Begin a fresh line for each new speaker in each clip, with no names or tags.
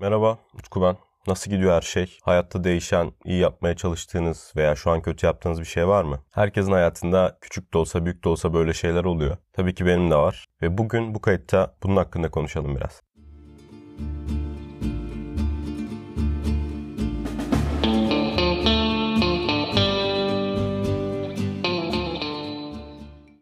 Merhaba, Utku ben. Nasıl gidiyor her şey? Hayatta değişen, iyi yapmaya çalıştığınız veya şu an kötü yaptığınız bir şey var mı? Herkesin hayatında küçük de olsa büyük de olsa böyle şeyler oluyor. Tabii ki benim de var. Ve bugün bu kayıtta bunun hakkında konuşalım biraz.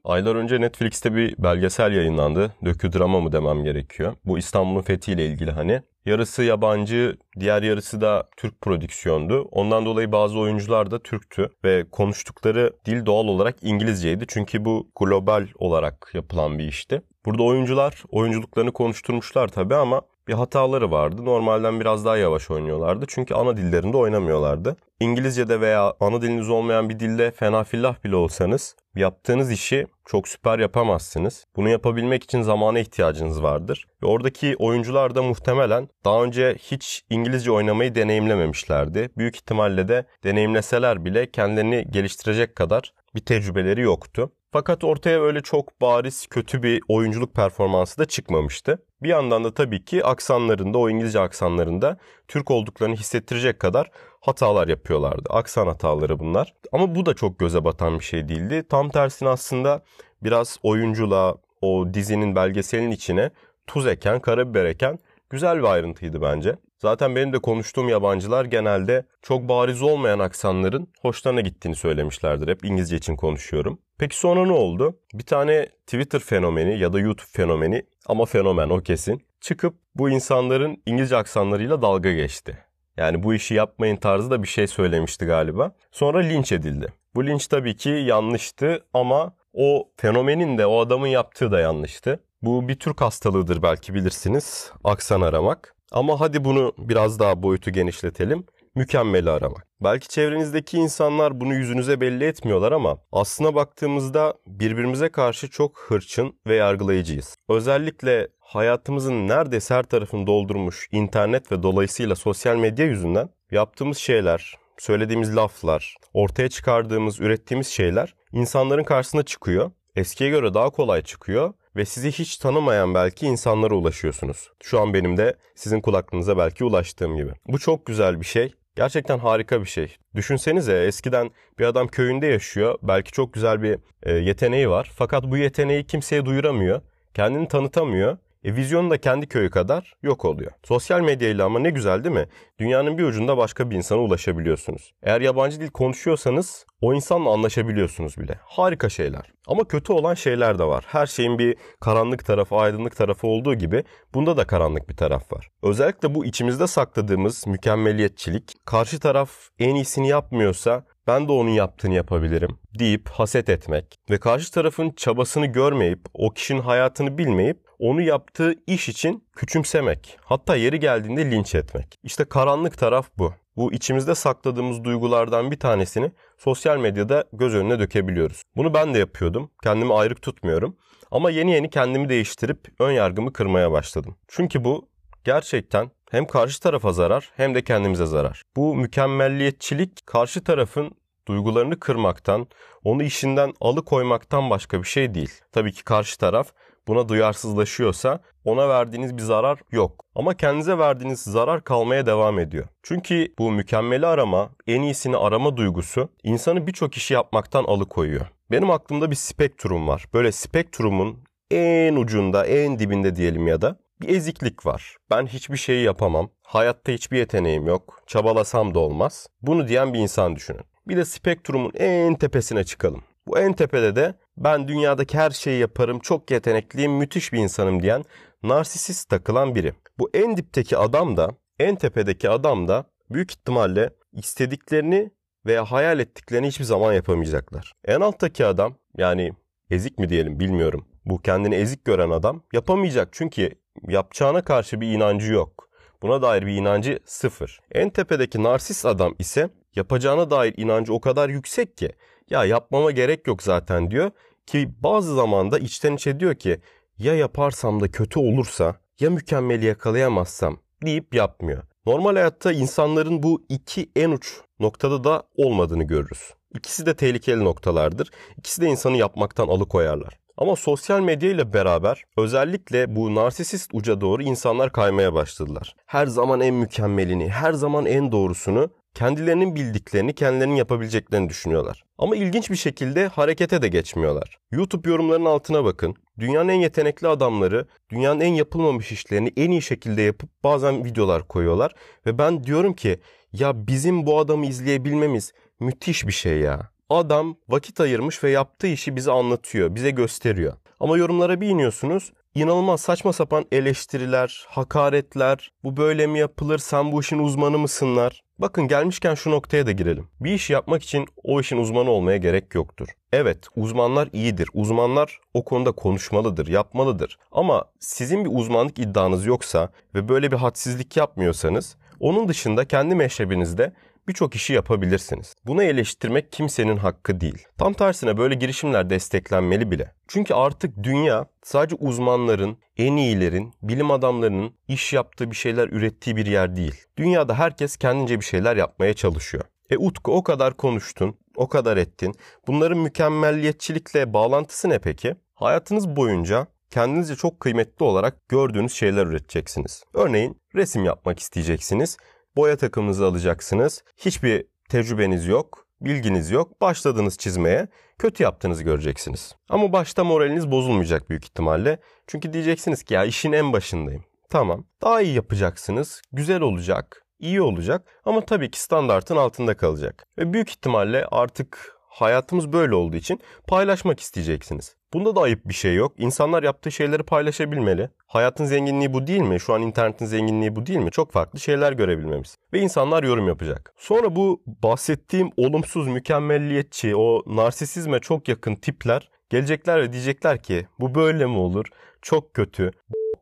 Aylar önce Netflix'te bir belgesel yayınlandı. Döküdrama mı demem gerekiyor. Bu İstanbul'un fethiyle ilgili hani. Yarısı yabancı, diğer yarısı da Türk prodüksiyondu. Ondan dolayı bazı oyuncular da Türktü ve konuştukları dil doğal olarak İngilizceydi. Çünkü bu global olarak yapılan bir işti. Burada oyuncular oyunculuklarını konuşturmuşlar tabii ama bir hataları vardı. Normalden biraz daha yavaş oynuyorlardı. Çünkü ana dillerinde oynamıyorlardı. İngilizce'de veya ana diliniz olmayan bir dilde fena fillah bile olsanız yaptığınız işi çok süper yapamazsınız. Bunu yapabilmek için zamana ihtiyacınız vardır. Ve oradaki oyuncular da muhtemelen daha önce hiç İngilizce oynamayı deneyimlememişlerdi. Büyük ihtimalle de deneyimleseler bile kendilerini geliştirecek kadar bir tecrübeleri yoktu. Fakat ortaya öyle çok bariz kötü bir oyunculuk performansı da çıkmamıştı. Bir yandan da tabii ki aksanlarında, o İngilizce aksanlarında Türk olduklarını hissettirecek kadar hatalar yapıyorlardı. Aksan hataları bunlar. Ama bu da çok göze batan bir şey değildi. Tam tersine aslında biraz oyunculuğa, o dizinin belgeselin içine tuz eken, karabiber eken güzel bir ayrıntıydı bence. Zaten benim de konuştuğum yabancılar genelde çok bariz olmayan aksanların hoşlarına gittiğini söylemişlerdir. Hep İngilizce için konuşuyorum. Peki sonra ne oldu? Bir tane Twitter fenomeni ya da YouTube fenomeni ama fenomen o kesin. Çıkıp bu insanların İngilizce aksanlarıyla dalga geçti. Yani bu işi yapmayın tarzı da bir şey söylemişti galiba. Sonra linç edildi. Bu linç tabii ki yanlıştı ama o fenomenin de o adamın yaptığı da yanlıştı. Bu bir Türk hastalığıdır belki bilirsiniz. Aksan aramak. Ama hadi bunu biraz daha boyutu genişletelim. Mükemmeli aramak. Belki çevrenizdeki insanlar bunu yüzünüze belli etmiyorlar ama aslına baktığımızda birbirimize karşı çok hırçın ve yargılayıcıyız. Özellikle hayatımızın neredeyse her tarafını doldurmuş internet ve dolayısıyla sosyal medya yüzünden yaptığımız şeyler, söylediğimiz laflar, ortaya çıkardığımız, ürettiğimiz şeyler insanların karşısına çıkıyor. Eskiye göre daha kolay çıkıyor ve sizi hiç tanımayan belki insanlara ulaşıyorsunuz. Şu an benim de sizin kulaklığınıza belki ulaştığım gibi. Bu çok güzel bir şey. Gerçekten harika bir şey. Düşünsenize eskiden bir adam köyünde yaşıyor. Belki çok güzel bir e, yeteneği var. Fakat bu yeteneği kimseye duyuramıyor. Kendini tanıtamıyor. E, vizyonu da kendi köyü kadar yok oluyor. Sosyal medyayla ama ne güzel değil mi? Dünyanın bir ucunda başka bir insana ulaşabiliyorsunuz. Eğer yabancı dil konuşuyorsanız o insanla anlaşabiliyorsunuz bile. Harika şeyler. Ama kötü olan şeyler de var. Her şeyin bir karanlık tarafı, aydınlık tarafı olduğu gibi bunda da karanlık bir taraf var. Özellikle bu içimizde sakladığımız mükemmeliyetçilik, karşı taraf en iyisini yapmıyorsa ben de onun yaptığını yapabilirim deyip haset etmek ve karşı tarafın çabasını görmeyip, o kişinin hayatını bilmeyip onu yaptığı iş için küçümsemek, hatta yeri geldiğinde linç etmek. İşte karanlık taraf bu. Bu içimizde sakladığımız duygulardan bir tanesini sosyal medyada göz önüne dökebiliyoruz. Bunu ben de yapıyordum. Kendimi ayrık tutmuyorum. Ama yeni yeni kendimi değiştirip ön yargımı kırmaya başladım. Çünkü bu gerçekten hem karşı tarafa zarar hem de kendimize zarar. Bu mükemmelliyetçilik karşı tarafın duygularını kırmaktan, onu işinden alıkoymaktan başka bir şey değil. Tabii ki karşı taraf buna duyarsızlaşıyorsa ona verdiğiniz bir zarar yok. Ama kendinize verdiğiniz zarar kalmaya devam ediyor. Çünkü bu mükemmeli arama, en iyisini arama duygusu insanı birçok işi yapmaktan alıkoyuyor. Benim aklımda bir spektrum var. Böyle spektrumun en ucunda, en dibinde diyelim ya da bir eziklik var. Ben hiçbir şeyi yapamam. Hayatta hiçbir yeteneğim yok. Çabalasam da olmaz. Bunu diyen bir insan düşünün. Bir de spektrumun en tepesine çıkalım. Bu en tepede de ben dünyadaki her şeyi yaparım, çok yetenekliyim, müthiş bir insanım diyen narsisist takılan biri. Bu en dipteki adam da, en tepedeki adam da büyük ihtimalle istediklerini veya hayal ettiklerini hiçbir zaman yapamayacaklar. En alttaki adam yani ezik mi diyelim bilmiyorum. Bu kendini ezik gören adam yapamayacak çünkü yapacağına karşı bir inancı yok. Buna dair bir inancı sıfır. En tepedeki narsist adam ise yapacağına dair inancı o kadar yüksek ki ya yapmama gerek yok zaten diyor ki bazı zamanda içten içe diyor ki ya yaparsam da kötü olursa ya mükemmeli yakalayamazsam deyip yapmıyor. Normal hayatta insanların bu iki en uç noktada da olmadığını görürüz. İkisi de tehlikeli noktalardır. İkisi de insanı yapmaktan alıkoyarlar. Ama sosyal medya ile beraber özellikle bu narsisist uca doğru insanlar kaymaya başladılar. Her zaman en mükemmelini, her zaman en doğrusunu kendilerinin bildiklerini, kendilerinin yapabileceklerini düşünüyorlar. Ama ilginç bir şekilde harekete de geçmiyorlar. YouTube yorumlarının altına bakın. Dünyanın en yetenekli adamları, dünyanın en yapılmamış işlerini en iyi şekilde yapıp bazen videolar koyuyorlar. Ve ben diyorum ki ya bizim bu adamı izleyebilmemiz müthiş bir şey ya. Adam vakit ayırmış ve yaptığı işi bize anlatıyor, bize gösteriyor. Ama yorumlara bir iniyorsunuz. İnanılmaz saçma sapan eleştiriler, hakaretler, bu böyle mi yapılır, sen bu işin uzmanı mısınlar? Bakın gelmişken şu noktaya da girelim. Bir iş yapmak için o işin uzmanı olmaya gerek yoktur. Evet, uzmanlar iyidir. Uzmanlar o konuda konuşmalıdır, yapmalıdır. Ama sizin bir uzmanlık iddianız yoksa ve böyle bir hadsizlik yapmıyorsanız, onun dışında kendi meşrebinizde birçok işi yapabilirsiniz. Bunu eleştirmek kimsenin hakkı değil. Tam tersine böyle girişimler desteklenmeli bile. Çünkü artık dünya sadece uzmanların, en iyilerin, bilim adamlarının iş yaptığı bir şeyler ürettiği bir yer değil. Dünyada herkes kendince bir şeyler yapmaya çalışıyor. E Utku o kadar konuştun, o kadar ettin. Bunların mükemmelliyetçilikle bağlantısı ne peki? Hayatınız boyunca kendinizce çok kıymetli olarak gördüğünüz şeyler üreteceksiniz. Örneğin resim yapmak isteyeceksiniz boya takımınızı alacaksınız. Hiçbir tecrübeniz yok, bilginiz yok. Başladınız çizmeye, kötü yaptığınızı göreceksiniz. Ama başta moraliniz bozulmayacak büyük ihtimalle. Çünkü diyeceksiniz ki ya işin en başındayım. Tamam, daha iyi yapacaksınız, güzel olacak, iyi olacak ama tabii ki standartın altında kalacak. Ve büyük ihtimalle artık hayatımız böyle olduğu için paylaşmak isteyeceksiniz. Bunda da ayıp bir şey yok. İnsanlar yaptığı şeyleri paylaşabilmeli. Hayatın zenginliği bu değil mi? Şu an internetin zenginliği bu değil mi? Çok farklı şeyler görebilmemiz. Ve insanlar yorum yapacak. Sonra bu bahsettiğim olumsuz, mükemmelliyetçi, o narsisizme çok yakın tipler gelecekler ve diyecekler ki bu böyle mi olur? Çok kötü,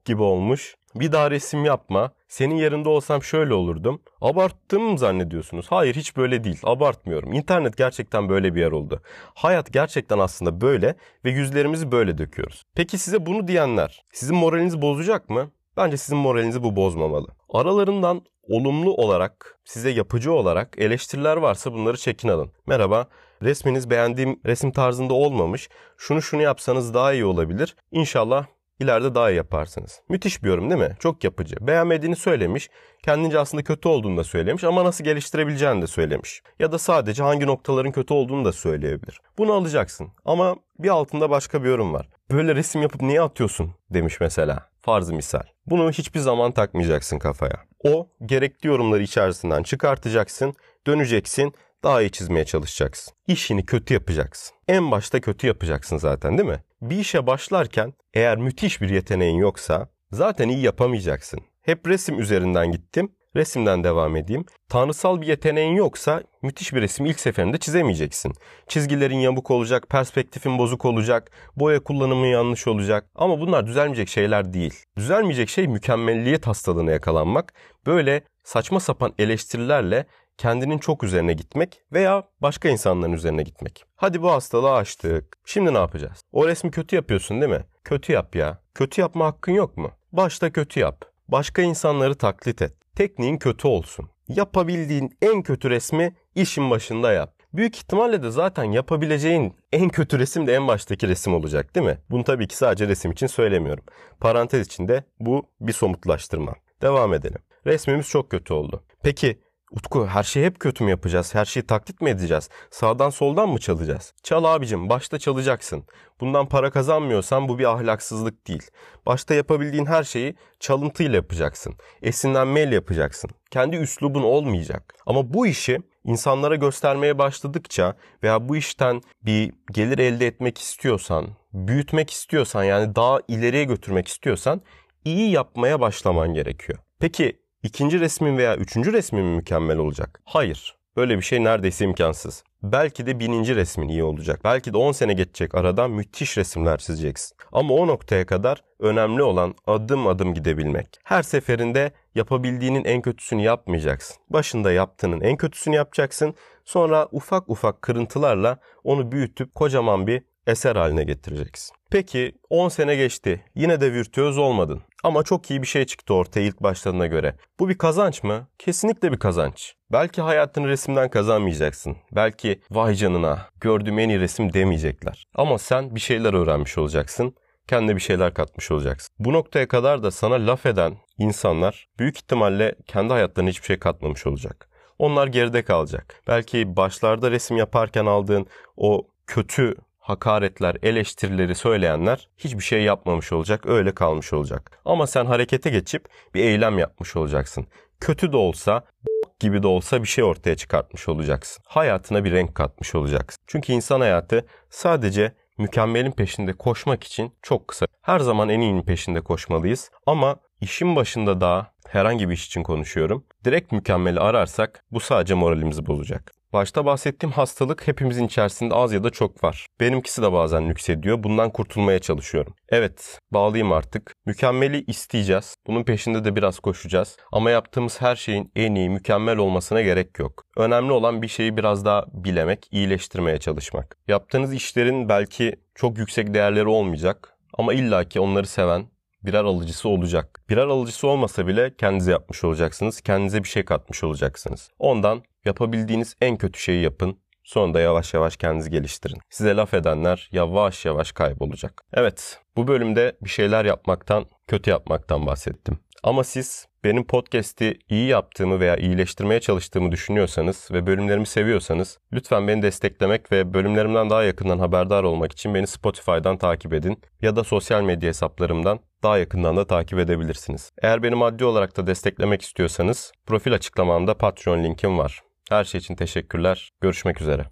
gibi olmuş. Bir daha resim yapma. Senin yerinde olsam şöyle olurdum. Abarttım mı zannediyorsunuz? Hayır hiç böyle değil. Abartmıyorum. İnternet gerçekten böyle bir yer oldu. Hayat gerçekten aslında böyle ve yüzlerimizi böyle döküyoruz. Peki size bunu diyenler sizin moralinizi bozacak mı? Bence sizin moralinizi bu bozmamalı. Aralarından olumlu olarak, size yapıcı olarak eleştiriler varsa bunları çekin alın. Merhaba, resminiz beğendiğim resim tarzında olmamış. Şunu şunu yapsanız daha iyi olabilir. İnşallah ileride daha iyi yaparsınız. Müthiş bir yorum değil mi? Çok yapıcı. Beğenmediğini söylemiş, kendince aslında kötü olduğunu da söylemiş ama nasıl geliştirebileceğini de söylemiş. Ya da sadece hangi noktaların kötü olduğunu da söyleyebilir. Bunu alacaksın ama bir altında başka bir yorum var. Böyle resim yapıp niye atıyorsun demiş mesela. Farzı misal. Bunu hiçbir zaman takmayacaksın kafaya. O gerekli yorumları içerisinden çıkartacaksın, döneceksin, daha iyi çizmeye çalışacaksın. İşini kötü yapacaksın. En başta kötü yapacaksın zaten değil mi? Bir işe başlarken eğer müthiş bir yeteneğin yoksa zaten iyi yapamayacaksın. Hep resim üzerinden gittim. Resimden devam edeyim. Tanrısal bir yeteneğin yoksa müthiş bir resim ilk seferinde çizemeyeceksin. Çizgilerin yamuk olacak, perspektifin bozuk olacak, boya kullanımı yanlış olacak. Ama bunlar düzelmeyecek şeyler değil. Düzelmeyecek şey mükemmelliyet hastalığına yakalanmak. Böyle saçma sapan eleştirilerle kendinin çok üzerine gitmek veya başka insanların üzerine gitmek. Hadi bu hastalığı açtık. Şimdi ne yapacağız? O resmi kötü yapıyorsun değil mi? Kötü yap ya. Kötü yapma hakkın yok mu? Başta kötü yap. Başka insanları taklit et. Tekniğin kötü olsun. Yapabildiğin en kötü resmi işin başında yap. Büyük ihtimalle de zaten yapabileceğin en kötü resim de en baştaki resim olacak değil mi? Bunu tabii ki sadece resim için söylemiyorum. Parantez içinde bu bir somutlaştırma. Devam edelim. Resmimiz çok kötü oldu. Peki Utku her şeyi hep kötü mü yapacağız? Her şeyi taklit mi edeceğiz? Sağdan soldan mı çalacağız? Çal abicim başta çalacaksın. Bundan para kazanmıyorsan bu bir ahlaksızlık değil. Başta yapabildiğin her şeyi çalıntıyla yapacaksın. Esinlenmeyle yapacaksın. Kendi üslubun olmayacak. Ama bu işi insanlara göstermeye başladıkça veya bu işten bir gelir elde etmek istiyorsan, büyütmek istiyorsan yani daha ileriye götürmek istiyorsan iyi yapmaya başlaman gerekiyor. Peki ikinci resmin veya üçüncü resmin mi mükemmel olacak? Hayır. Böyle bir şey neredeyse imkansız. Belki de bininci resmin iyi olacak. Belki de 10 sene geçecek aradan müthiş resimler çizeceksin. Ama o noktaya kadar önemli olan adım adım gidebilmek. Her seferinde yapabildiğinin en kötüsünü yapmayacaksın. Başında yaptığının en kötüsünü yapacaksın. Sonra ufak ufak kırıntılarla onu büyütüp kocaman bir eser haline getireceksin. Peki 10 sene geçti. Yine de virtüöz olmadın. Ama çok iyi bir şey çıktı ortaya ilk başladığına göre. Bu bir kazanç mı? Kesinlikle bir kazanç. Belki hayatını resimden kazanmayacaksın. Belki vay canına gördüğüm en iyi resim demeyecekler. Ama sen bir şeyler öğrenmiş olacaksın. Kendine bir şeyler katmış olacaksın. Bu noktaya kadar da sana laf eden insanlar büyük ihtimalle kendi hayatlarına hiçbir şey katmamış olacak. Onlar geride kalacak. Belki başlarda resim yaparken aldığın o kötü hakaretler, eleştirileri söyleyenler hiçbir şey yapmamış olacak, öyle kalmış olacak. Ama sen harekete geçip bir eylem yapmış olacaksın. Kötü de olsa, gibi de olsa bir şey ortaya çıkartmış olacaksın. Hayatına bir renk katmış olacaksın. Çünkü insan hayatı sadece mükemmelin peşinde koşmak için çok kısa. Her zaman en iyinin peşinde koşmalıyız ama işin başında daha herhangi bir iş için konuşuyorum. Direkt mükemmeli ararsak bu sadece moralimizi bozacak. Başta bahsettiğim hastalık hepimizin içerisinde az ya da çok var. Benimkisi de bazen yükseliyor. Bundan kurtulmaya çalışıyorum. Evet, bağlıyım artık. Mükemmeli isteyeceğiz. Bunun peşinde de biraz koşacağız. Ama yaptığımız her şeyin en iyi, mükemmel olmasına gerek yok. Önemli olan bir şeyi biraz daha bilemek, iyileştirmeye çalışmak. Yaptığınız işlerin belki çok yüksek değerleri olmayacak ama illaki onları seven, birer alıcısı olacak. Birer alıcısı olmasa bile kendinize yapmış olacaksınız. Kendinize bir şey katmış olacaksınız. Ondan yapabildiğiniz en kötü şeyi yapın. Sonra da yavaş yavaş kendinizi geliştirin. Size laf edenler yavaş yavaş kaybolacak. Evet, bu bölümde bir şeyler yapmaktan, kötü yapmaktan bahsettim. Ama siz benim podcast'i iyi yaptığımı veya iyileştirmeye çalıştığımı düşünüyorsanız ve bölümlerimi seviyorsanız lütfen beni desteklemek ve bölümlerimden daha yakından haberdar olmak için beni Spotify'dan takip edin ya da sosyal medya hesaplarımdan daha yakından da takip edebilirsiniz. Eğer beni maddi olarak da desteklemek istiyorsanız profil açıklamamda Patreon linkim var. Her şey için teşekkürler. Görüşmek üzere.